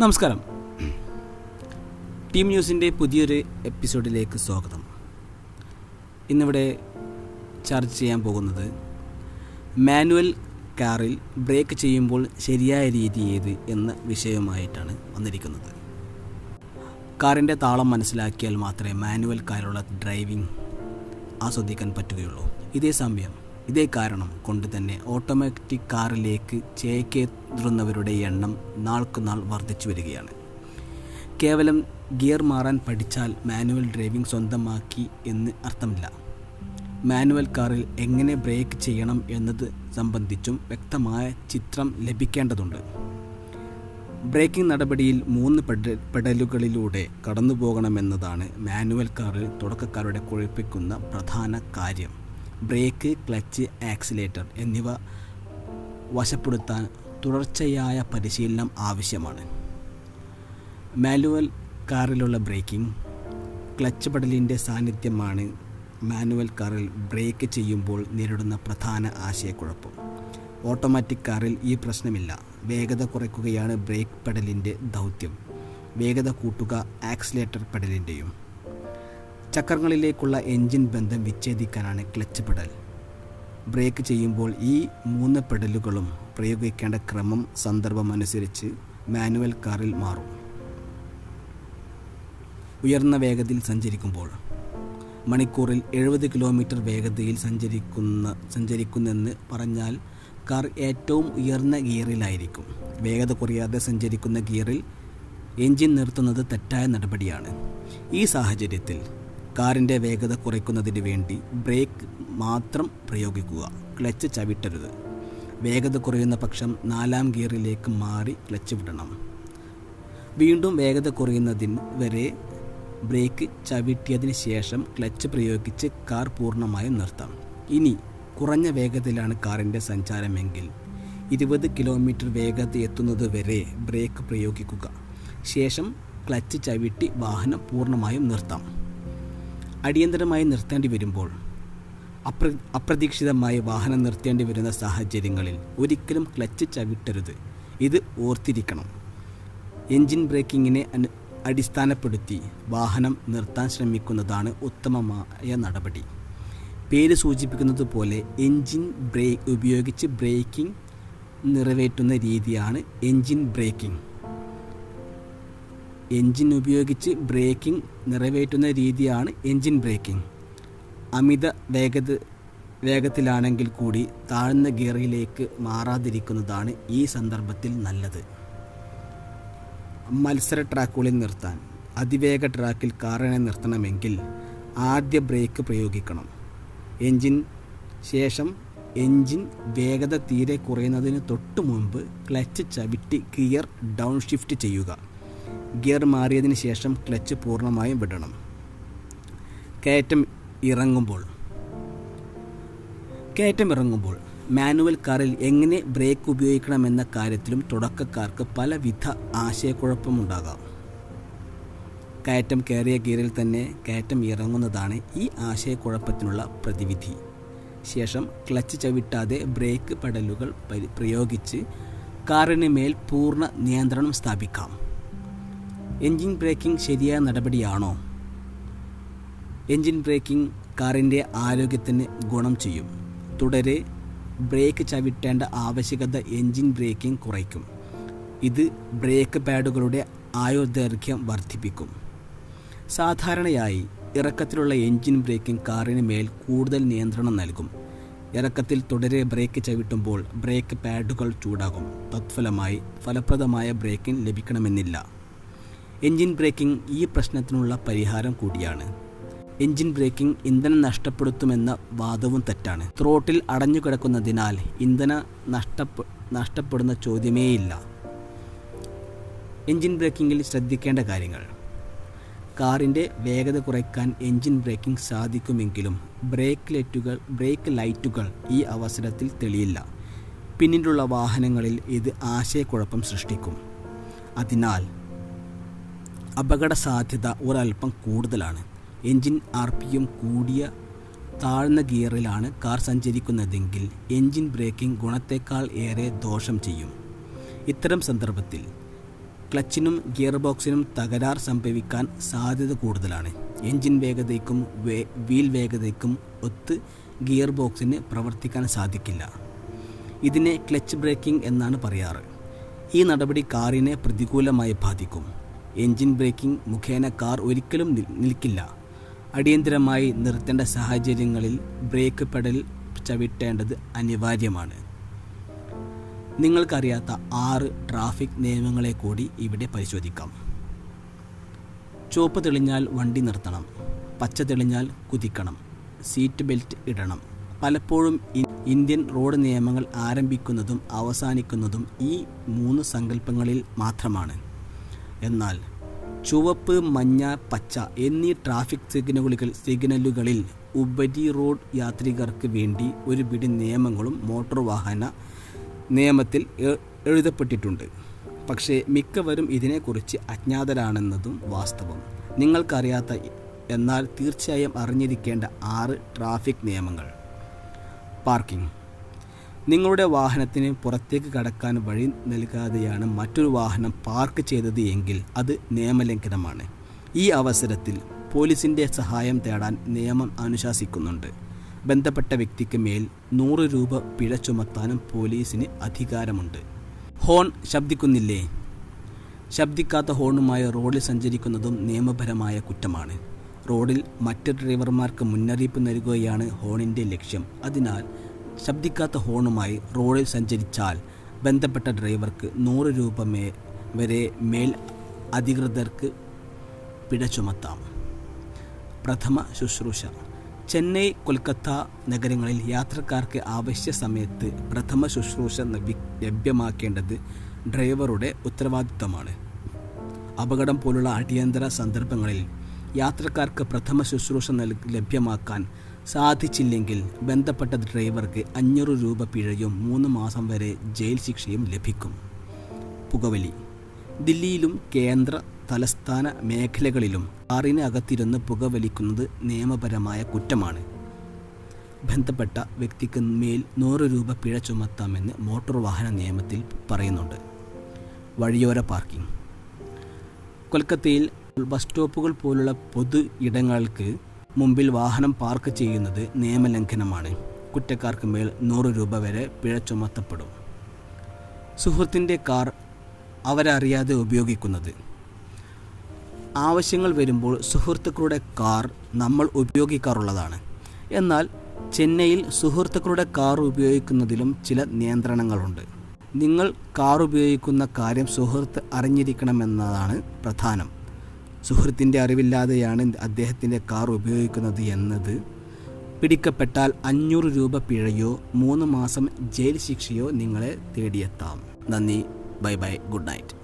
നമസ്കാരം. ടീം ന്യൂസിന്റെ പുതിയൊരു എപ്പിസോഡിലേക്ക് സ്വാഗതം. ഇന്നിവിടെ ചർച്ച ചെയ്യാൻ പോകുന്നത് മാനുവൽ കാറിൽ ബ്രേക്ക് ചെയ്യുമ്പോൾ ശരിയായ രീതി ഏത് എന്ന വിഷയവുമായിട്ടാണ് വന്നിരിക്കുന്നത്. കാറിന്റെ താളം മനസ്സിലാക്കിയാൽ മാത്രമേ മാനുവൽ കാറുള്ള ഡ്രൈവിംഗ് ആസ്വദിക്കാൻ പറ്റുകയുള്ളൂ. ഇതേ സമയം ഇതേ കാരണം കൊണ്ട് തന്നെ ഓട്ടോമാറ്റിക് കാറിലേക്ക് ചേക്കേറുന്നവരുടെ എണ്ണം നാൾക്കുനാൾ വർദ്ധിച്ചു വരികയാണ്. കേവലം ഗിയർ മാറാൻ പഠിച്ചാൽ മാനുവൽ ഡ്രൈവിംഗ് സ്വന്തമാക്കി എന്ന് അർത്ഥമില്ല. മാനുവൽ കാറിൽ എങ്ങനെ ബ്രേക്ക് ചെയ്യണം എന്നത് സംബന്ധിച്ചും വ്യക്തമായ ചിത്രം ലഭിക്കേണ്ടതുണ്ട്. ബ്രേക്കിംഗ് നടപടിയിൽ മൂന്ന് പെഡ പെഡലുകളിലൂടെ കടന്നു പോകണമെന്നതാണ് മാനുവൽ കാറിൽ തുടക്കക്കാരുടെ കുഴപ്പിക്കുന്ന പ്രധാന കാര്യം. ബ്രേക്ക് ക്ലച്ച് ആക്സിലേറ്റർ എന്നിവ വശപ്പെടുത്താൻ തുടർച്ചയായ പരിശീലനം ആവശ്യമാണ്. മാനുവൽ കാറിലുള്ള ബ്രേക്കിംഗ് ക്ലച്ച് പടലിന്റെ സാന്നിധ്യമാണ് മാനുവൽ കാറിൽ ബ്രേക്ക് ചെയ്യുമ്പോൾ നേരിടുന്ന പ്രധാന ആശയക്കുഴപ്പം. ഓട്ടോമാറ്റിക് കാറിൽ ഈ പ്രശ്നമില്ല. വേഗത കുറയ്ക്കുകയാണ് ബ്രേക്ക് പെഡലിന്റെ ദൗത്യം. വേഗത കൂട്ടുക ആക്സിലേറ്റർ പെഡലിന്റെയും ചക്രങ്ങളിലേക്കുള്ള എൻജിൻ ബന്ധം വിച്ഛേദിക്കാനാണ് ക്ലച്ച് പെടൽ ബ്രേക്ക് ചെയ്യുമ്പോൾ ഈ മൂന്ന് പെടലുകളും പ്രയോഗിക്കേണ്ട ക്രമം സന്ദർഭം അനുസരിച്ച് മാനുവൽ കാറിൽ മാറും. ഉയർന്ന വേഗതയിൽ സഞ്ചരിക്കുമ്പോൾ മണിക്കൂറിൽ എഴുപത് കിലോമീറ്റർ വേഗതയിൽ സഞ്ചരിക്കുന്ന സഞ്ചരിക്കുന്നെന്ന് പറഞ്ഞാൽ കാർ ഏറ്റവും ഉയർന്ന ഗിയറിലായിരിക്കും. വേഗത കുറയാതെ സഞ്ചരിക്കുന്ന ഗിയറിൽ എൻജിൻ നിർത്തുന്നത് തെറ്റായ നടപടിയാണ്. ഈ സാഹചര്യത്തിൽ കാറിന്റെ വേഗത കുറയ്ക്കുന്നതിന് വേണ്ടി ബ്രേക്ക് മാത്രം പ്രയോഗിക്കുക. ക്ലച്ച് ചവിട്ടരുത്. വേഗത കുറയുന്ന പക്ഷം നാലാം ഗിയറിലേക്ക് മാറി ക്ലച്ച് വിടണം. വീണ്ടും വേഗത കുറയുന്നതിന് വരെ ബ്രേക്ക് ചവിട്ടിയതിന് ശേഷം ക്ലച്ച് പ്രയോഗിച്ച് കാർ പൂർണമായും നിർത്താം. ഇനി കുറഞ്ഞ വേഗതയിലാണ് കാറിന്റെ സഞ്ചാരമെങ്കിൽ ഇരുപത് കിലോമീറ്റർ വേഗത എത്തുന്നത് വരെ ബ്രേക്ക് പ്രയോഗിക്കുക. ശേഷം ക്ലച്ച് ചവിട്ടി വാഹനം പൂർണമായും നിർത്താം. അടിയന്തരമായി നിർത്തേണ്ടി വരുമ്പോൾ അപ്ര അപ്രതീക്ഷിതമായി വാഹനം നിർത്തേണ്ടി വരുന്ന സാഹചര്യങ്ങളിൽ ഒരിക്കലും ക്ലച്ച് ചവിട്ടരുത്. ഇത് ഓർത്തിരിക്കണം. എൻജിൻ ബ്രേക്കിങ്ങിനെ അടിസ്ഥാനപ്പെടുത്തി വാഹനം നിർത്താൻ ശ്രമിക്കുന്നതാണ് ഉത്തമമായ നടപടി. പേര് സൂചിപ്പിക്കുന്നത് പോലെ എൻജിൻ ബ്രേക്ക് ഉപയോഗിച്ച് ബ്രേക്കിംഗ് നിറവേറ്റുന്ന രീതിയാണ് എൻജിൻ ബ്രേക്കിംഗ്. എൻജിൻ ഉപയോഗിച്ച് ബ്രേക്കിംഗ് നിറവേറ്റുന്ന രീതിയാണ് എഞ്ചിൻ ബ്രേക്കിംഗ്. അമിത വേഗത വേഗത്തിലാണെങ്കിൽ കൂടി താഴ്ന്ന ഗിയറിലേക്ക് മാറാതിരിക്കുന്നതാണ് ഈ സന്ദർഭത്തിൽ നല്ലത്. മത്സര ട്രാക്കുകളിൽ നിർത്താൻ അതിവേഗ ട്രാക്കിൽ കാറിനെ നിർത്തണമെങ്കിൽ ആദ്യ ബ്രേക്ക് പ്രയോഗിക്കണം. എഞ്ചിൻ ശേഷം എഞ്ചിൻ വേഗത തീരെ കുറയുന്നതിന് തൊട്ട് മുമ്പ് ക്ലച്ച് ചവിട്ടി ഗിയർ ഡൗൺ ഷിഫ്റ്റ് ചെയ്യുക. ഗിയർ മാറിയതിന് ശേഷം ക്ലച്ച് പൂർണമായും വിടണം. കയറ്റം ഇറങ്ങുമ്പോൾ. കയറ്റം ഇറങ്ങുമ്പോൾ മാനുവൽ കാറിൽ എങ്ങനെ ബ്രേക്ക് ഉപയോഗിക്കണമെന്ന കാര്യത്തിലും തുടക്കക്കാർക്ക് പലവിധ ആശയക്കുഴപ്പമുണ്ടാകാം. കയറ്റം കയറിയ ഗിയറിൽ തന്നെ കയറ്റം ഇറങ്ങുന്നതാണ് ഈ ആശയക്കുഴപ്പത്തിനുള്ള പ്രതിവിധി. ശേഷം ക്ലച്ച് ചവിട്ടാതെ ബ്രേക്ക് പെഡലുകൾ പ്രയോഗിച്ച് കാറിന് മേൽ പൂർണ നിയന്ത്രണം സ്ഥാപിക്കാം. എൻജിൻ ബ്രേക്കിംഗ് ശരിയായ നടപടിയാണോ? എൻജിൻ ബ്രേക്കിംഗ് കാറിന്റെ ആരോഗ്യത്തിന് ഗുണം ചെയ്യും. തുടരെ ബ്രേക്ക് ചവിട്ടേണ്ട ആവശ്യകത എൻജിൻ ബ്രേക്കിംഗ് കുറയ്ക്കും. ഇത് ബ്രേക്ക് പാഡുകളുടെ ആയുർദൈർഘ്യം വർദ്ധിപ്പിക്കും. സാധാരണയായി ഇറക്കത്തിലുള്ള എൻജിൻ ബ്രേക്കിംഗ് കാറിന് മേൽ കൂടുതൽ നിയന്ത്രണം നൽകും. ഇറക്കത്തിൽ തുടരെ ബ്രേക്ക് ചവിട്ടുമ്പോൾ ബ്രേക്ക് പാഡുകൾ ചൂടാകും. തത്ഫലമായി ഫലപ്രദമായ ബ്രേക്കിംഗ് ലഭിക്കണമെന്നില്ല. എൻജിൻ ബ്രേക്കിംഗ് ഈ പ്രശ്നത്തിനുള്ള പരിഹാരം കൂടിയാണ്. എൻജിൻ ബ്രേക്കിംഗ് ഇന്ധനം നഷ്ടപ്പെടുത്തുമെന്ന വാദവും തെറ്റാണ്. ത്രോട്ടിൽ അടഞ്ഞു കിടക്കുന്നതിനാൽ ഇന്ധന നഷ്ടപ്പെ നഷ്ടപ്പെടുന്ന ചോദ്യമേയില്ല. എൻജിൻ ബ്രേക്കിങ്ങിൽ ശ്രദ്ധിക്കേണ്ട കാര്യങ്ങൾ. കാറിന്റെ വേഗത കുറയ്ക്കാൻ എൻജിൻ ബ്രേക്കിംഗ് സാധിക്കുമെങ്കിലും ബ്രേക്ക് ലൈറ്റുകൾ ബ്രേക്ക് ലൈറ്റുകൾ ഈ അവസരത്തിൽ തെളിയില്ല. പിന്നിലുള്ള വാഹനങ്ങളിൽ ഇത് ആശയക്കുഴപ്പം സൃഷ്ടിക്കും. അതിനാൽ അപകട സാധ്യത ഒരൽപ്പം കൂടുതലാണ്. എൻജിൻ ആർ പി എം കൂടിയ താഴ്ന്ന ഗിയറിലാണ് കാർ സഞ്ചരിക്കുന്നതെങ്കിൽ എൻജിൻ ബ്രേക്കിംഗ് ഗുണത്തേക്കാൾ ഏറെ ദോഷം ചെയ്യും. ഇത്തരം സന്ദർഭത്തിൽ ക്ലച്ചിനും ഗിയർ ബോക്സിനും തകരാർ സംഭവിക്കാൻ സാധ്യത കൂടുതലാണ്. എൻജിൻ വേഗതയ്ക്കും വീൽ വേഗതയ്ക്കും ഒത്ത് ഗിയർ ബോക്സിന് പ്രവർത്തിക്കാൻ സാധിക്കില്ല. ഇതിനെ ക്ലച്ച് ബ്രേക്കിംഗ് എന്നാണ് പറയാറ്. ഈ നടപടി കാറിനെ പ്രതികൂലമായി ബാധിക്കും. എൻജിൻ ബ്രേക്കിംഗ് മുഖേന കാർ ഒരിക്കലും നിൽ- നിൽക്കില്ല. അടിയന്തരമായി നിർത്തേണ്ട സാഹചര്യങ്ങളിൽ ബ്രേക്ക് പെഡൽ ചവിട്ടേണ്ടത് അനിവാര്യമാണ്. നിങ്ങൾക്കറിയാത്ത ആറ് ട്രാഫിക് നിയമങ്ങളെ കൂടി ഇവിടെ പരിശോധിക്കാം. ചുവപ്പ് തെളിഞ്ഞാൽ വണ്ടി നിർത്തണം പച്ച തെളിഞ്ഞാൽ കുതിക്കണം സീറ്റ് ബെൽറ്റ് ഇടണം. പലപ്പോഴും ഇന്ത്യൻ റോഡ് നിയമങ്ങൾ ആരംഭിക്കുന്നതും അവസാനിക്കുന്നതും ഈ മൂന്ന് സങ്കല്പങ്ങളിൽ മാത്രമാണ്. എന്നാൽ ചുവപ്പ് മഞ്ഞ പച്ച എന്നീ ട്രാഫിക് സിഗ്നലുകൾ സിഗ്നലുകളിൽ ഉപരി റോഡ് യാത്രികർക്ക് വേണ്ടി ഒരു പിടി നിയമങ്ങളും മോട്ടോർ വാഹന നിയമത്തിൽ എഴുതപ്പെട്ടിട്ടുണ്ട്. പക്ഷേ മിക്കവരും ഇതിനെക്കുറിച്ച് അജ്ഞാതരാണെന്നതും വാസ്തവം. നിങ്ങൾക്കറിയാത്ത എന്നാൽ തീർച്ചയായും അറിഞ്ഞിരിക്കേണ്ട ആറ് ട്രാഫിക് നിയമങ്ങൾ. പാർക്കിംഗ് നിങ്ങളുടെ വാഹനത്തിന് പുറത്തേക്ക് കടക്കാൻ വഴി നൽകാതെയാണ് മറ്റൊരു വാഹനം പാർക്ക് ചെയ്തത് എങ്കിൽ അത് നിയമലംഘനമാണ്. ഈ അവസരത്തിൽ പോലീസിന്റെ സഹായം തേടാൻ നിയമം അനുശാസിക്കുന്നുണ്ട്. ബന്ധപ്പെട്ട വ്യക്തിക്ക് മേൽ നൂറ് രൂപ പിഴ ചുമത്താനും പോലീസിന് അധികാരമുണ്ട്. ഹോൺ ശബ്ദിക്കുന്നില്ലേ? ശബ്ദിക്കാത്ത ഹോണുമായി റോഡിൽ സഞ്ചരിക്കുന്നതും നിയമപരമായ കുറ്റമാണ്. റോഡിൽ മറ്റ് ഡ്രൈവർമാർക്ക് മുന്നറിയിപ്പ് നൽകുകയാണ് ഹോണിന്റെ ലക്ഷ്യം. അതിനാൽ ശബ്ദിക്കാത്ത ഹോണുമായി റോഡിൽ സഞ്ചരിച്ചാൽ ബന്ധപ്പെട്ട ഡ്രൈവർക്ക് നൂറ് രൂപ മേ വരെ മേൽ അധികൃതർക്ക് പിഴ ചുമത്താം. പ്രഥമ ശുശ്രൂഷ. ചെന്നൈ കൊൽക്കത്ത നഗരങ്ങളിൽ യാത്രക്കാർക്ക് ആവശ്യ സമയത്ത് പ്രഥമ ശുശ്രൂഷ ലഭ്യമാക്കേണ്ടത് ഡ്രൈവറുടെ ഉത്തരവാദിത്തമാണ് അപകടം പോലുള്ള അടിയന്തര സന്ദർഭങ്ങളിൽ യാത്രക്കാർക്ക് പ്രഥമ ശുശ്രൂഷ ലഭ്യമാക്കാൻ സാധിച്ചില്ലെങ്കിൽ ബന്ധപ്പെട്ട ഡ്രൈവർക്ക് അഞ്ഞൂറ് രൂപ പിഴയും മൂന്ന് മാസം വരെ ജയിൽ ശിക്ഷയും ലഭിക്കും. പുകവലി. ദില്ലിയിലും കേന്ദ്ര തലസ്ഥാന മേഖലകളിലും കാറിന് അകത്തിരുന്ന് പുകവലിക്കുന്നത് നിയമപരമായ കുറ്റമാണ്. ബന്ധപ്പെട്ട വ്യക്തിക്ക് മേൽ നൂറ് രൂപ പിഴ ചുമത്താമെന്ന് മോട്ടോർ വാഹന നിയമത്തിൽ പറയുന്നുണ്ട്. വഴിയോര പാർക്കിംഗ്. കൊൽക്കത്തയിൽ ബസ് സ്റ്റോപ്പുകൾ പോലുള്ള പൊതു ഇടങ്ങൾക്ക് മുമ്പിൽ വാഹനം പാർക്ക് ചെയ്യുന്നത് നിയമലംഘനമാണ്. കുറ്റക്കാർക്ക് മേൽ നൂറ് രൂപ വരെ പിഴ ചുമത്തപ്പെടും. സുഹൃത്തിന്റെ കാർ അവരറിയാതെ ഉപയോഗിക്കുന്നത്. ആവശ്യങ്ങൾ വരുമ്പോൾ സുഹൃത്തുക്കളുടെ കാർ നമ്മൾ ഉപയോഗിക്കാറുള്ളതാണ്. എന്നാൽ ചെന്നൈയിൽ സുഹൃത്തുക്കളുടെ കാർ ഉപയോഗിക്കുന്നതിലും ചില നിയന്ത്രണങ്ങളുണ്ട്. നിങ്ങൾ കാർ ഉപയോഗിക്കുന്ന കാര്യം സുഹൃത്ത് അറിഞ്ഞിരിക്കണമെന്നതാണ് പ്രധാനം. സുഹൃത്തിന്റെ അറിവില്ലാതെയാണ് അദ്ദേഹത്തിന്റെ കാർ ഉപയോഗിക്കുന്നത് എന്നത്. പിടിക്കപ്പെട്ടാൽ അഞ്ഞൂറ് രൂപ പിഴയോ മൂന്ന് മാസം ജയിൽ ശിക്ഷയോ നിങ്ങളെ തേടിയെത്താം. നന്ദി. Bye bye. Good night.